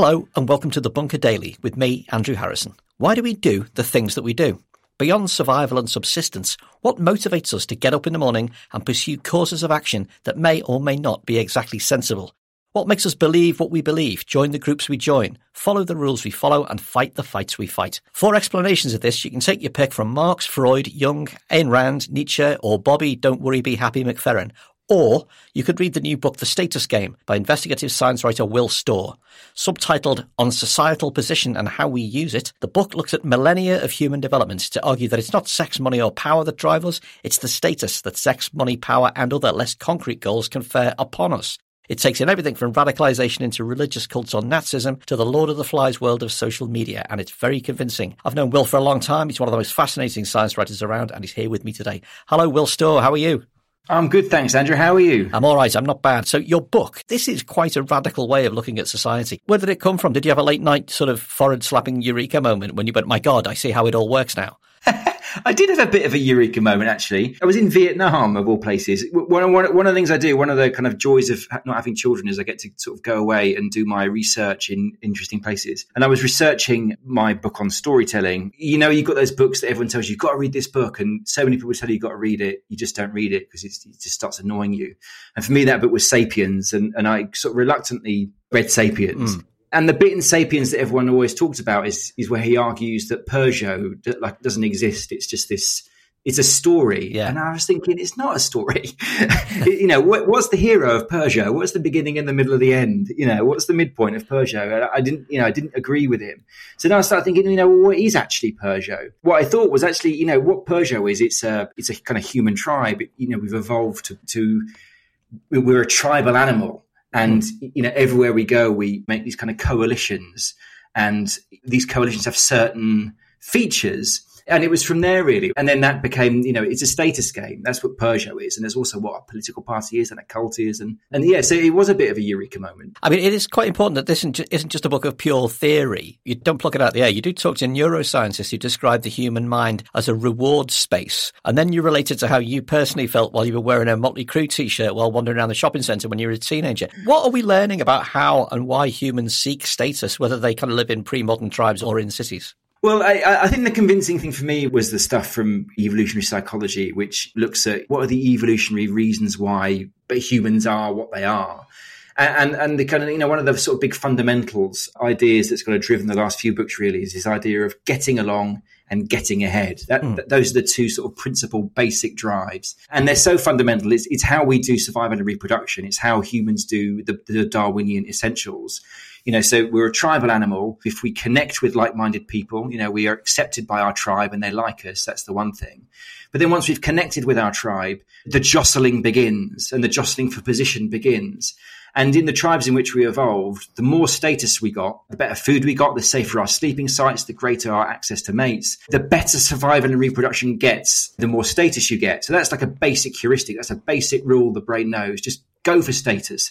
Hello, and welcome to the Bunker Daily with me, Andrew Harrison. Why do we do the things that we do? Beyond survival and subsistence, what motivates us to get up in the morning and pursue courses of action that may or may not be exactly sensible? What makes us believe what we believe, join the groups we join, follow the rules we follow, and fight the fights we fight? For explanations of this, you can take your pick from Marx, Freud, Jung, Ayn Rand, Nietzsche, or Bobby Don't Worry Be Happy McFerrin, or you could read the new book, The Status Game, by investigative science writer Will Storr. Subtitled On Societal Position and How We Use It, the book looks at millennia of human development to argue that it's not sex, money, or power that drive us, it's the status that sex, money, power, and other less concrete goals confer upon us. It takes in everything from radicalization into religious cults on Nazism to the Lord of the Flies world of social media, and it's very convincing. I've known Will for a long time. He's one of the most fascinating science writers around, and he's here with me today. Hello, Will Storr. How are you? I'm good, thanks, Andrew. How are you? I'm all right. I'm not bad. So, your book, this is quite a radical way of looking at society. Where did it come from? Did you have a late night sort of forehead slapping eureka moment when you went, my God, I see how it all works now? I did have a bit of a eureka moment, actually. I was in Vietnam, of all places. One, one, one of the things I do, one of the kind of joys of not having children is I get to sort of go away and do my research in interesting places. And I was researching my book on storytelling. You know, you've got those books that everyone tells you, you've got to read this book. And so many people tell you you've got to read it. You just don't read it because it just starts annoying you. And for me, that book was Sapiens. And, and I sort of reluctantly read Sapiens. Mm and the bit in *Sapiens* that everyone always talks about is is where he argues that Peugeot like doesn't exist. It's just this. It's a story, yeah. and I was thinking it's not a story. you know, what, what's the hero of Peugeot? What's the beginning and the middle of the end? You know, what's the midpoint of Peugeot? I didn't, you know, I didn't agree with him. So then I started thinking, you know, well, what is actually Peugeot? What I thought was actually, you know, what Peugeot is. It's a it's a kind of human tribe. You know, we've evolved to, to we're a tribal animal and, mm. you know, everywhere we go, we make these kind of coalitions and these coalitions have certain features and it was from there really. And then that became, you know, it's a status game. That's what Peugeot is. And there's also what a political party is and a cult is. And, and yeah, so it was a bit of a eureka moment. I mean, it is quite important that this isn't just a book of pure theory. You don't pluck it out of the air. You do talk to neuroscientists who describe the human mind as a reward space. And then you relate it to how you personally felt while you were wearing a Motley Crue t-shirt while wandering around the shopping centre when you were a teenager. What are we learning about how and why humans seek status, whether they kind of live in pre-modern tribes or in cities? Well, I, I, think the convincing thing for me was the stuff from evolutionary psychology, which looks at what are the evolutionary reasons why humans are what they are. And, and, the kind of, you know, one of the sort of big fundamentals ideas that's kind of driven the last few books really is this idea of getting along and getting ahead. That, mm. that, those are the two sort of principal basic drives. And they're so fundamental. It's, it's how we do survival and reproduction. It's how humans do the, the Darwinian essentials you know, so we're a tribal animal. If we connect with like-minded people, you know, we are accepted by our tribe and they like us. That's the one thing. But then once we've connected with our tribe, the jostling begins and the jostling for position begins. And in the tribes in which we evolved, the more status we got, the better food we got, the safer our sleeping sites, the greater our access to mates, the better survival and reproduction gets, the more status you get. So that's like a basic heuristic. That's a basic rule the brain knows. Just go for status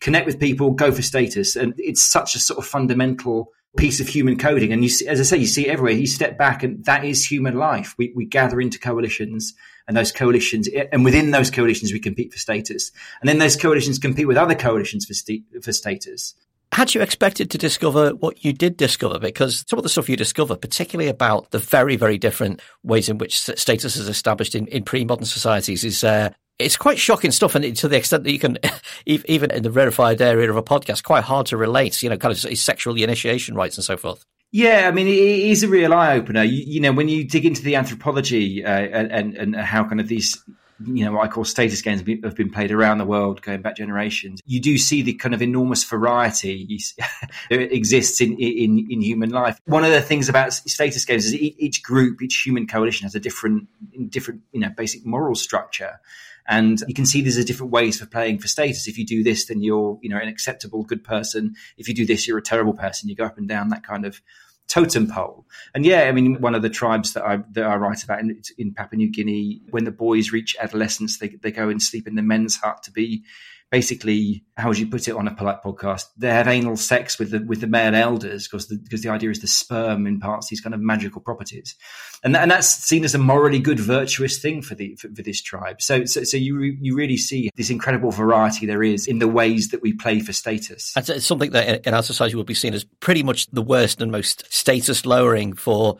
connect with people, go for status. And it's such a sort of fundamental piece of human coding. And you see, as I say, you see it everywhere. You step back and that is human life. We, we gather into coalitions and those coalitions, and within those coalitions, we compete for status. And then those coalitions compete with other coalitions for, st- for status. Had you expected to discover what you did discover? Because some of the stuff you discover, particularly about the very, very different ways in which status is established in, in pre-modern societies, is uh, it's quite shocking stuff, and to the extent that you can, even in the rarefied area of a podcast, quite hard to relate. You know, kind of sexual initiation rites and so forth. Yeah, I mean, it is a real eye opener. You, you, know, when you dig into the anthropology uh, and and how kind of these you know what I call status games have been played around the world going back generations. You do see the kind of enormous variety that exists in, in in human life. One of the things about status games is each group, each human coalition has a different different you know basic moral structure. And you can see there's a different ways for playing for status. If you do this, then you're, you know, an acceptable good person. If you do this, you're a terrible person. You go up and down that kind of totem pole. And yeah, I mean, one of the tribes that I that I write about in, in Papua New Guinea, when the boys reach adolescence, they they go and sleep in the men's hut to be basically, how would you put it on a polite podcast? They have anal sex with the with the male elders because the, because the idea is the sperm imparts these kind of magical properties, and and that's seen as a morally good, virtuous thing for the for, for this tribe. So, so so you you really see this incredible variety there is in the ways that we play for status. It's something that in our society would be seen as pretty much the worst and most status lowering for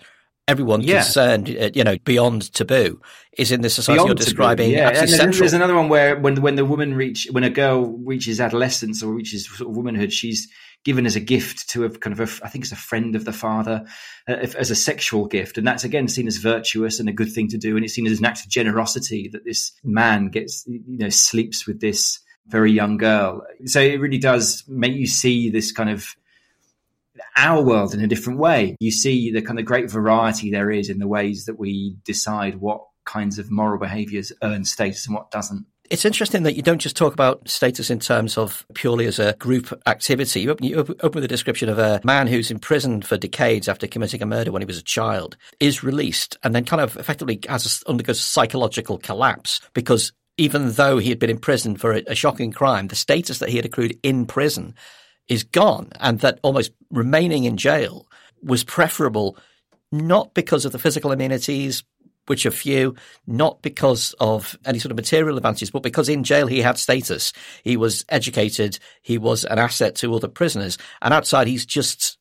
everyone yeah. concerned, uh, you know, beyond taboo is in the society beyond you're describing. Taboo, yeah, and there's, there's, another one where when when the woman reach when a girl reaches adolescence or reaches sort of womanhood, she's given as a gift to a kind of a, I think it's a friend of the father uh, as a sexual gift, and that's again seen as virtuous and a good thing to do, and it's seen as an act of generosity that this man gets, you know, sleeps with this very young girl. So it really does make you see this kind of our world in a different way. You see the kind of great variety there is in the ways that we decide what kinds of moral behaviors earn status and what doesn't. It's interesting that you don't just talk about status in terms of purely as a group activity. You open, you open with a description of a man who's imprisoned for decades after committing a murder when he was a child, is released, and then kind of effectively has a, undergoes a psychological collapse because even though he had been imprisoned for a, a shocking crime, the status that he had accrued in prison is gone and that almost remaining in jail was preferable not because of the physical amenities, which are few, not because of any sort of material advantages, but because in jail he had status. He was educated. He was an asset to other prisoners. And outside, he's just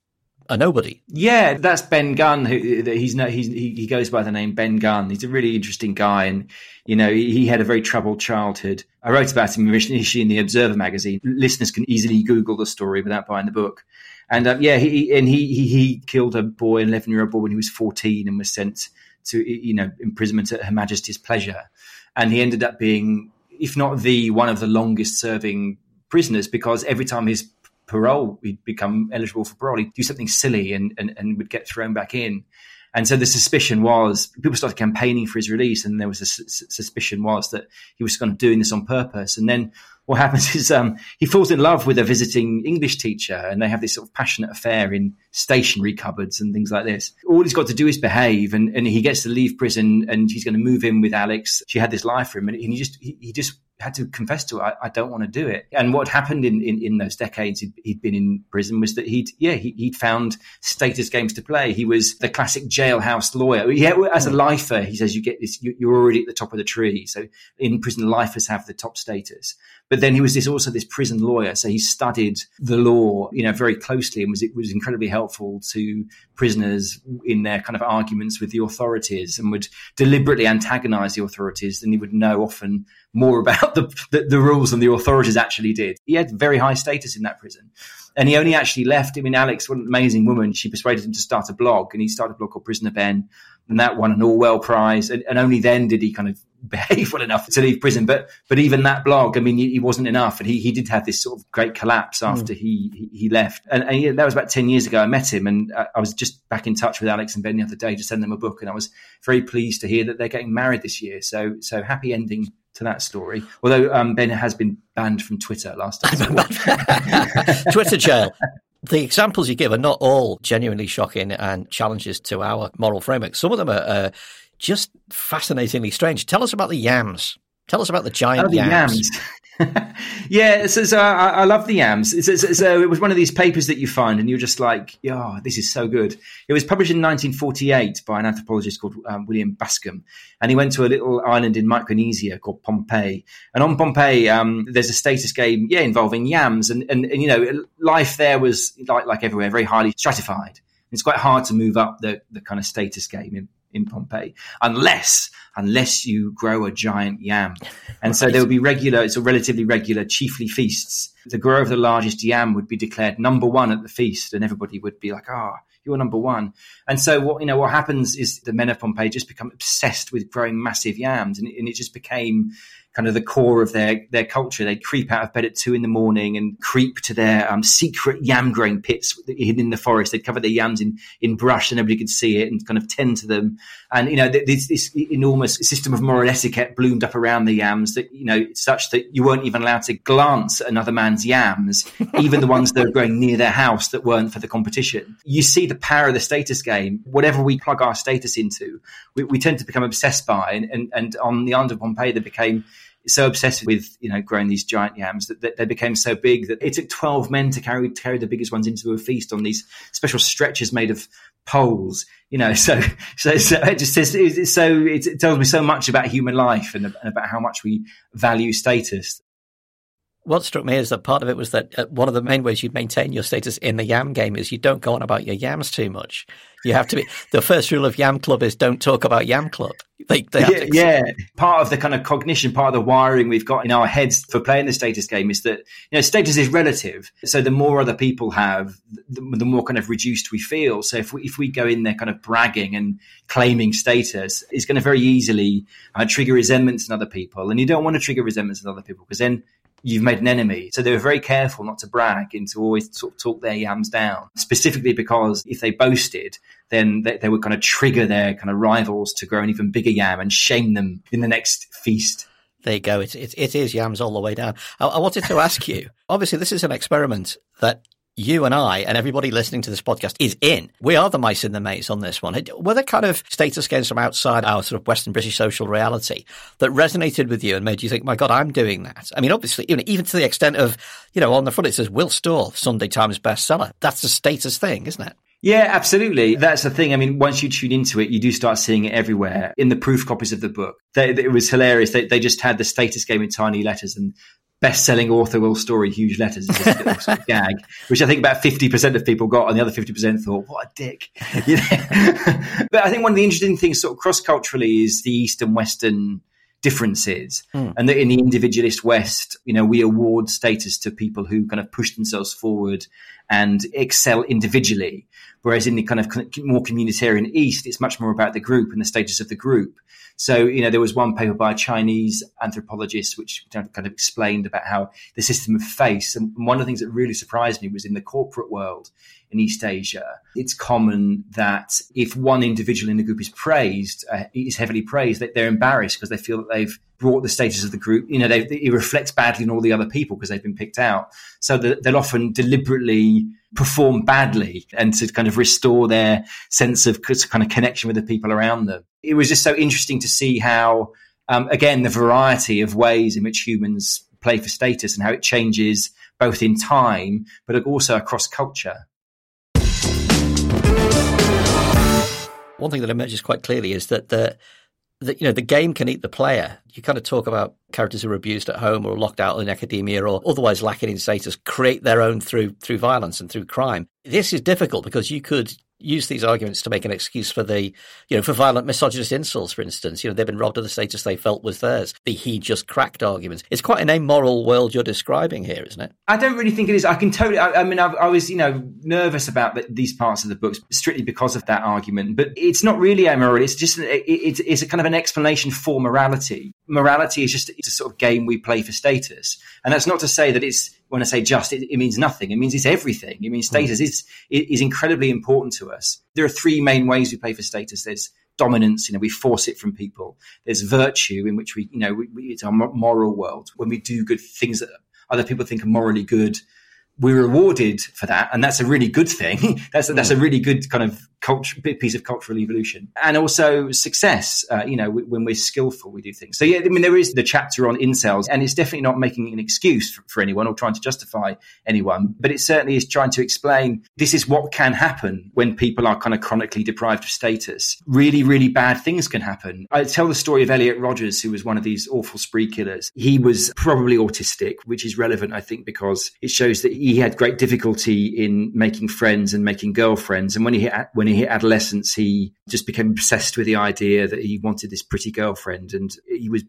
a nobody. Yeah, that's Ben Gunn. Who he's he's he, goes by the name Ben Gunn. He's a really interesting guy, and you know he, he had a very troubled childhood. I wrote about him initially in the Observer magazine. Listeners can easily Google the story without buying the book. And um, yeah, he and he, he he killed a boy, an eleven year old boy, when he was fourteen, and was sent to you know imprisonment at Her Majesty's pleasure. And he ended up being, if not the one of the longest serving prisoners, because every time his parole, he'd become eligible for parole. He'd do something silly and, and, and would get thrown back in. And so the suspicion was people started campaigning for his release, and there was a su- suspicion was that he was kind of doing this on purpose. And then what happens is um, he falls in love with a visiting English teacher, and they have this sort of passionate affair in stationery cupboards and things like this. All he's got to do is behave, and, and he gets to leave prison, and he's going to move in with Alex. She had this life for him, and he just he, he just had to confess to her, I, I, don't want to do it. And what happened in, in, in those decades he'd, he'd, been in prison was that he'd, yeah, he, would found status games to play. He was the classic jailhouse lawyer. Yeah, as a lifer, he says you get this, you, you're already at the top of the tree. So in prison, lifers have the top status. But then he was this also this prison lawyer. So he studied the law, you know, very closely and was, it was incredibly helpful to prisoners in their kind of arguments with the authorities and would deliberately antagonize the authorities. And he would know often more about the, the, the rules than the authorities actually did. He had very high status in that prison. And he only actually left. I mean, Alex, what an amazing woman. She persuaded him to start a blog, and he started a blog called Prisoner Ben, and that won an Orwell Prize. And, and only then did he kind of behave well enough to leave prison. But but even that blog, I mean, he, he wasn't enough, and he, he did have this sort of great collapse hmm. after mm. he, he left. And, and he, that was about ten years ago. I met him, and I, I, was just back in touch with Alex and Ben the other day to send them a book, and I was very pleased to hear that they're getting married this year. So so happy ending to that story. Although um, Ben has been banned from Twitter last time. Twitter jail. The examples you give are not all genuinely shocking and challenges to our moral framework. Some of them are uh, just fascinatingly strange. Tell us about the yams. Tell us about the giant oh, the yams. yams. yeah, so, so I, I, love the yams. So, so, it was one of these papers that you find, and you're just like, "Oh, this is so good." It was published in 1948 by an anthropologist called um, William Bascom, and he went to a little island in Micronesia called Pohnpei. And on Pohnpei, um, there's a status game, yeah, involving yams, and, and, and you know, life there was like like everywhere, very highly stratified. It's quite hard to move up the the kind of status game in, in Pohnpei, unless unless you grow a giant yam. And so there would be regular, it's a relatively regular, chiefly feasts. The grower of the largest yam would be declared number one at the feast, and everybody would be like, "Ah, oh, you're number one." And so what you know, what happens is the men of Pohnpei just become obsessed with growing massive yams, and it, and it just became kind of the core of their their culture. they'd creep out of bed at two in the morning and creep to their um, secret yam growing pits hidden in the forest. They'd cover their yams in in brush, and nobody could see it, and kind of tend to them. And you know, this, this enormous system of moral etiquette bloomed up around the yams that you know such that you weren't even allowed to glance at another man's yams, even the ones that were growing near their house that weren't for the competition. You see the power of the status game. Whatever we plug our status into, we, we tend to become obsessed by. And, and, and on the island of Pohnpei, there became so obsessed with you know growing these giant yams that, that, they became so big that it took 12 men to carry carry the biggest ones into a feast on these special stretchers made of poles you know. So so, so it just it's so it, tells me so much about human life and, and about how much we value status what struck me is that part of it was that uh, one of the main ways you maintain your status in the Yam game is you don't go on about your yams too much. You have to be the first rule of Yam Club is don't talk about Yam Club. They, they yeah, yeah, part of the kind of cognition, part of the wiring we've got in our heads for playing the status game is that you know status is relative. So the more other people have, the, the more kind of reduced we feel. So if we if we go in there kind of bragging and claiming status, it's going to very easily uh, trigger resentments in other people, and you don't want to trigger resentments in other people because then you've made an enemy. So they were very careful not to brag and to always sort of talk their yams down, specifically because if they boasted, then they, they would kind of trigger their kind of rivals to grow an even bigger yam and shame them in the next feast. There you go. It, it, it is yams all the way down. I, I wanted to ask you, obviously, this is an experiment that you and I and everybody listening to this podcast is in. We are the mice in the maze on this one. Were there kind of status games from outside our sort of Western British social reality that resonated with you and made you think, my God, I'm doing that? I mean, obviously, even, even to the extent of, you know, on the front it says Will Storr, Sunday Times bestseller. That's a status thing, isn't it? Yeah, absolutely. That's the thing. I mean, once you tune into it, you do start seeing it everywhere in the proof copies of the book. They, it was hilarious. They, they just had the status game in tiny letters and best-selling author Will Storr huge letters is a sort of gag, which I think about fifty percent of people got, and the other fifty percent thought, "What a dick!" You know? but I think one of the interesting things, sort of cross-culturally, is the East and Western differences, mm. and that in the individualist West, you know, we award status to people who kind of push themselves forward and excel individually, whereas in the kind of more communitarian East, it's much more about the group and the status of the group. So, you know, there was one paper by a Chinese anthropologist which kind of explained about how the system of face. And one of the things that really surprised me was in the corporate world in East Asia, it's common that if one individual in the group is praised, uh, is heavily praised, that they're embarrassed because they feel that they've brought the status of the group. You know, they, it reflects badly on all the other people because they've been picked out. So they'll often deliberately perform badly and to kind of restore their sense of kind of connection with the people around them. It was just so interesting to see how, um, again, the variety of ways in which humans play for status and how it changes both in time, but also across culture. One thing that emerges quite clearly is that the the, you know, the game can eat the player. You kind of talk about characters who are abused at home or locked out in academia or otherwise lacking in status create their own through through violence and through crime. This is difficult because you could use these arguments to make an excuse for the, you know, for violent misogynist incels, for instance. You know, they've been robbed of the status they felt was theirs. The he just cracked arguments. It's quite an amoral world you're describing here, isn't it? I don't really think it is. I can totally, I, I mean, I, I, was, you know, nervous about the, these parts of the books strictly because of that argument, but it's not really amoral. It's just, it, it's, it's a kind of an explanation for morality. Morality is just it's a sort of game we play for status. And that's not to say that it's, when I say just, it, it, means nothing. It means it's everything. It means hmm. status is is incredibly important to us. There are three main ways we play for status. There's dominance, you know, we force it from people. There's virtue, in which we, you know, we, we, it's our moral world when we do good things that other people think are morally good. We're rewarded for that, and that's a really good thing. that's a, that's a hmm. really good kind of culture, piece of cultural evolution, and also success. Uh, you know, when we're skillful, we do things. So yeah, I mean, there is the chapter on incels, and it's definitely not making an excuse for, for anyone or trying to justify anyone, but it certainly is trying to explain this is what can happen when people are kind of chronically deprived of status. Really, really bad things can happen. I tell the story of Elliot Rodgers, who was one of these awful spree killers. He was probably autistic, which is relevant, I think, because it shows that he had great difficulty in making friends and making girlfriends, and when he when he adolescence, he just became obsessed with the idea that he wanted this pretty girlfriend, and he was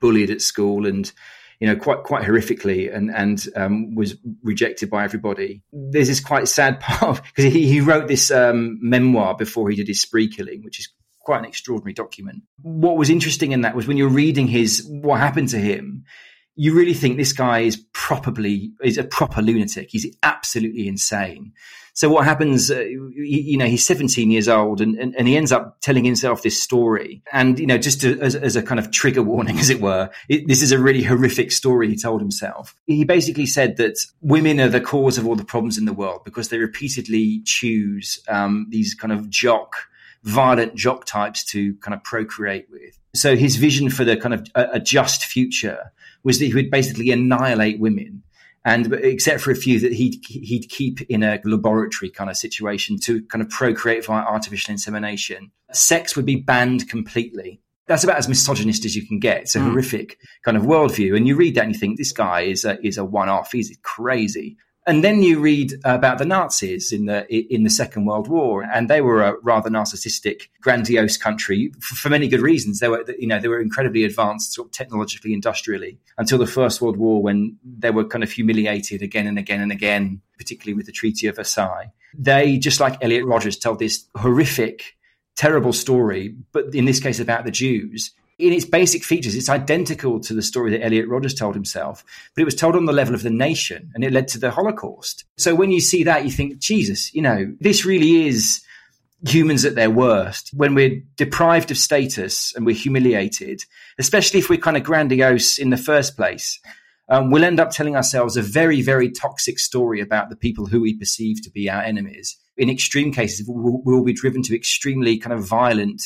bullied at school and you know quite quite horrifically and and um, was rejected by everybody. There's this quite sad part because he, he wrote this um, memoir before he did his spree killing, which is quite an extraordinary document. What was interesting in that was when you're reading his what happened to him, you really think this guy is probably is a proper lunatic. He's absolutely insane. So what happens, uh, you, you, know, he's 17 years old and, and, and, he ends up telling himself this story. And, you know, just to, as, as, a kind of trigger warning, as it were, it, this is a really horrific story he told himself. He basically said that women are the cause of all the problems in the world because they repeatedly choose um, these kind of jock, violent jock types to kind of procreate with. So his vision for the kind of a, a just future was that he would basically annihilate women and except for a few that he'd he'd keep in a laboratory kind of situation to kind of procreate via artificial insemination. Sex would be banned completely. That's about as misogynist as you can get. It's a mm. horrific kind of worldview, and you read that and you think this guy is a, is a one off. He's crazy. And then you read about the Nazis in the in the Second World War, and they were a rather narcissistic, grandiose country for, many good reasons. They were, you know, they were incredibly advanced, sort of technologically, industrially, until the First World War, when they were kind of humiliated again and again and again, particularly with the Treaty of Versailles. They, just like Elliot Rodgers, told this horrific, terrible story, but in this case about the Jews, in its basic features, it's identical to the story that Elliot Rodgers told himself, but it was told on the level of the nation and it led to the Holocaust. So when you see that, you think, Jesus, you know, this really is humans at their worst. When we're deprived of status and we're humiliated, especially if we're kind of grandiose in the first place, um, we'll end up telling ourselves a very, very toxic story about the people who we perceive to be our enemies. In extreme cases, we'll, we'll be driven to extremely kind of violent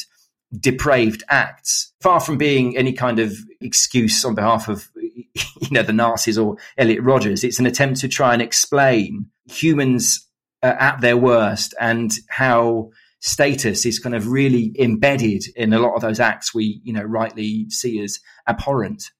depraved acts, far from being any kind of excuse on behalf of you know the Nazis or Elliot Rodgers. It's an attempt to try and explain humans uh, at their worst and how status is kind of really embedded in a lot of those acts we you know rightly see as abhorrent.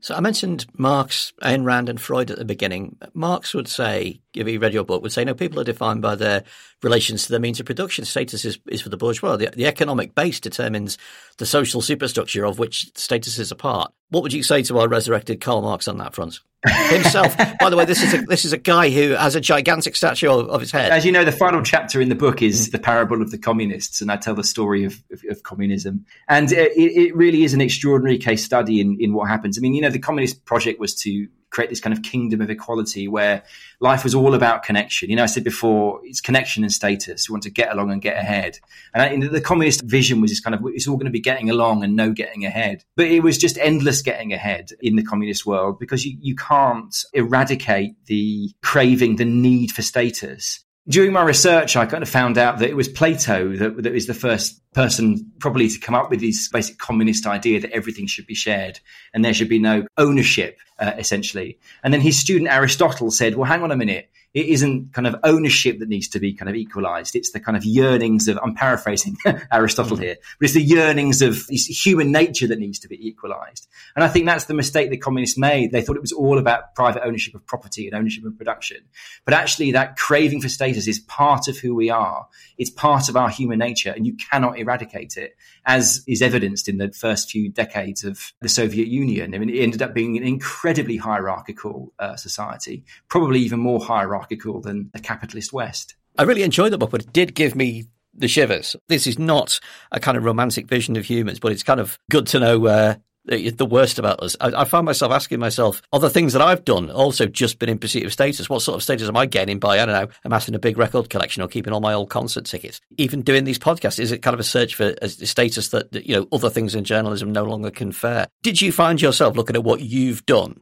So I mentioned Marx, Ayn Rand, and Freud at the beginning. Marx would say, if he read your book, would say, no, people are defined by their relations to their means of production. Status is, is for the bourgeois. The, the economic base determines the social superstructure of which status is a part. What would you say to our resurrected Karl Marx on that front? himself. By the way, this is a, this is a guy who has a gigantic statue of, of, his head. As you know, the final chapter in the book is mm-hmm. the parable of the communists, and I tell the story of, of, of communism. And uh, it, it, really is an extraordinary case study in, in what happens. I mean, you know, the communist project was to create this kind of kingdom of equality where life was all about connection. You know, I said before, it's connection and status. We want to get along and get ahead. And I, the communist vision was this kind of, it's all going to be getting along and no getting ahead. But it was just endless getting ahead in the communist world because you, you can't eradicate the craving, the need for status during my research, I kind of found out that it was Plato that, that was the first person probably to come up with this basic communist idea that everything should be shared and there should be no ownership, uh, essentially. And then his student Aristotle said, well, hang on a minute it isn't kind of ownership that needs to be kind of equalized. It's the kind of yearnings of, I'm paraphrasing Aristotle mm. here, but it's the yearnings of human nature that needs to be equalized. And I think that's the mistake the communists made. They thought it was all about private ownership of property and ownership of production. But actually that craving for status is part of who we are. It's part of our human nature and you cannot eradicate it as is evidenced in the first few decades of the Soviet Union. I mean, it ended up being an incredibly hierarchical uh, society, probably even more hierarchical than the capitalist West. I really enjoyed the book, but it did give me the shivers. This is not a kind of romantic vision of humans, but it's kind of good to know uh, the worst about us. I, find myself asking myself, are the things that I've done also just been in pursuit of status? What sort of status am I getting by, I don't know, amassing a big record collection or keeping all my old concert tickets? Even doing these podcasts, is it kind of a search for a status that, that, you know, other things in journalism no longer confer? Did you find yourself looking at what you've done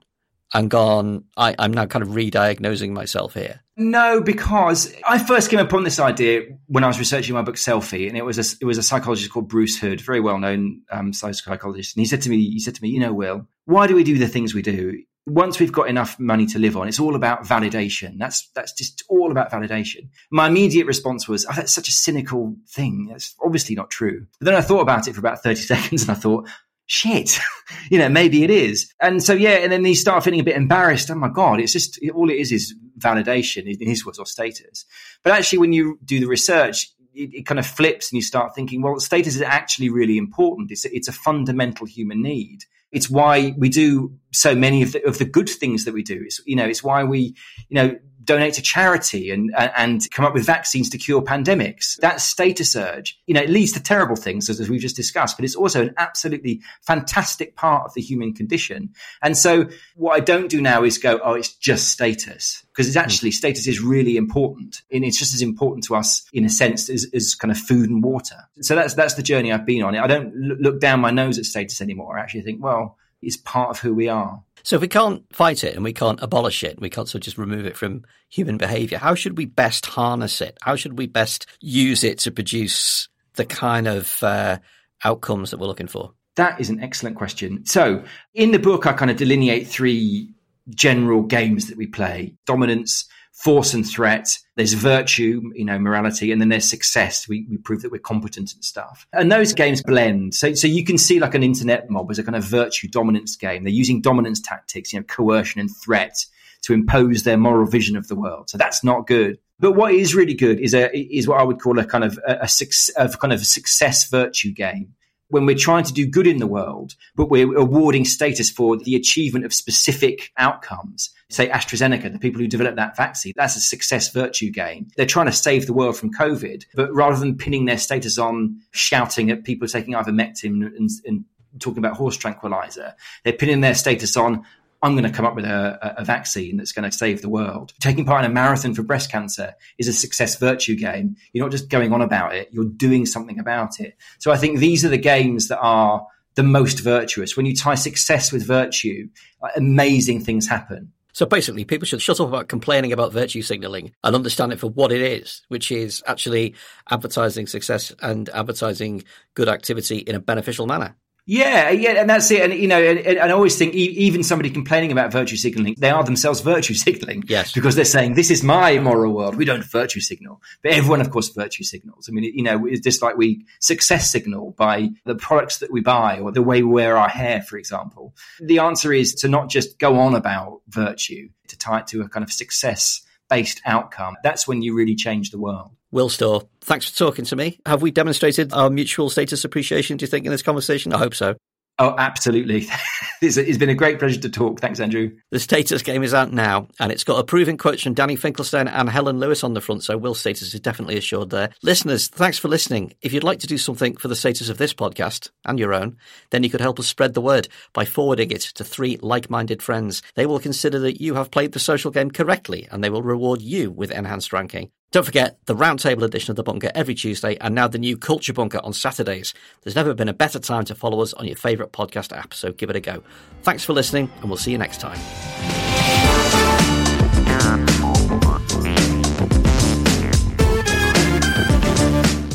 and gone, I, I'm now kind of re-diagnosing myself here? No, because I first came upon this idea when I was researching my book Selfie, and it was a, it was a psychologist called Bruce Hood, very well known um, psychologist, and he said to me, he said to me, you know, Will, why do we do the things we do? Once we've got enough money to live on, it's all about validation. That's that's just all about validation. My immediate response was, oh, that's such a cynical thing. That's obviously not true. But then I thought about it for about thirty seconds, and I thought, shit, you know, maybe it is. And so, yeah, and then you start feeling a bit embarrassed. Oh my God, it's just, all it is is validation in his words or status. But actually, when you do the research, it, it, kind of flips and you start thinking, well, status is actually really important. It's a, it's a fundamental human need. It's why we do so many of the, of the good things that we do. It's, you know, it's why we, you know, donate to charity and, and come up with vaccines to cure pandemics. That status urge, you know, it leads to terrible things, as, as we've just discussed, but it's also an absolutely fantastic part of the human condition. And so what I don't do now is go, oh, it's just status because it's actually mm. status is really important and it's just as important to us in a sense as, as kind of food and water. So that's, that's the journey I've been on. I don't look down my nose at status anymore. I actually think, well, it's part of who we are. So if we can't fight it and we can't abolish it, we can't sort of just remove it from human behavior, how should we best harness it? How should we best use it to produce the kind of uh, outcomes that we're looking for? That is an excellent question. So, in the book, I kind of delineate three general games that we play dominance, force and threat. There's virtue, you know, morality, and then there's success. We, we prove that we're competent and stuff. And those games blend. So, so you can see like an internet mob as a kind of virtue dominance game. They're using dominance tactics, you know, coercion and threat to impose their moral vision of the world. So that's not good. But what is really good is a is what I would call a kind of a, a, a kind of success virtue game when we're trying to do good in the world, but we're awarding status for the achievement of specific outcomes. Say AstraZeneca, the people who developed that vaccine, that's a success virtue game. They're trying to save the world from COVID, but rather than pinning their status on shouting at people taking ivermectin and, and talking about horse tranquilizer, they're pinning their status on I'm going to come up with a, a, vaccine that's going to save the world. Taking part in a marathon for breast cancer is a success virtue game. You're not just going on about it, you're doing something about it. So I think these are the games that are the most virtuous. When you tie success with virtue, amazing things happen. So basically, people should shut up about complaining about virtue signaling and understand it for what it is, which is actually advertising success and advertising good activity in a beneficial manner. Yeah, yeah, and that's it. And you know, and, and I always think even somebody complaining about virtue signaling, they are themselves virtue signaling. Yes, because they're saying this is my moral world. We don't virtue signal, but everyone, of course, virtue signals. I mean, you know, it's just like we success signal by the products that we buy or the way we wear our hair, for example. The answer is to not just go on about virtue, to tie it to a kind of success based outcome. That's when you really change the world. Will Storr, thanks for talking to me. Have we demonstrated our mutual status appreciation, do you think, in this conversation? I hope so. Oh, absolutely. it's been a great pleasure to talk. Thanks, Andrew. The Status game is out now, and it's got approving quotes from Danny Finkelstein and Helen Lewis on the front, so Will Status is definitely assured there. Listeners, thanks for listening. If you'd like to do something for the status of this podcast and your own, then you could help us spread the word by forwarding it to three like minded friends. They will consider that you have played the social game correctly, and they will reward you with enhanced ranking. Don't forget the roundtable edition of The Bunker every Tuesday and now the new Culture Bunker on Saturdays. There's never been a better time to follow us on your favourite podcast app, so give it a go. Thanks for listening, and we'll see you next time.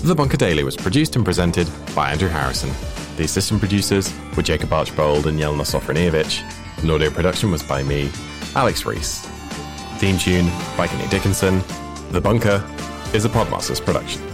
The Bunker Daily was produced and presented by Andrew Harrison. The assistant producers were Jacob Archbold and Jelena Sofronijevic. And audio production was by me, Alex Rees. Theme tune by Kenny Dickinson the Bunker is a Podmasters production.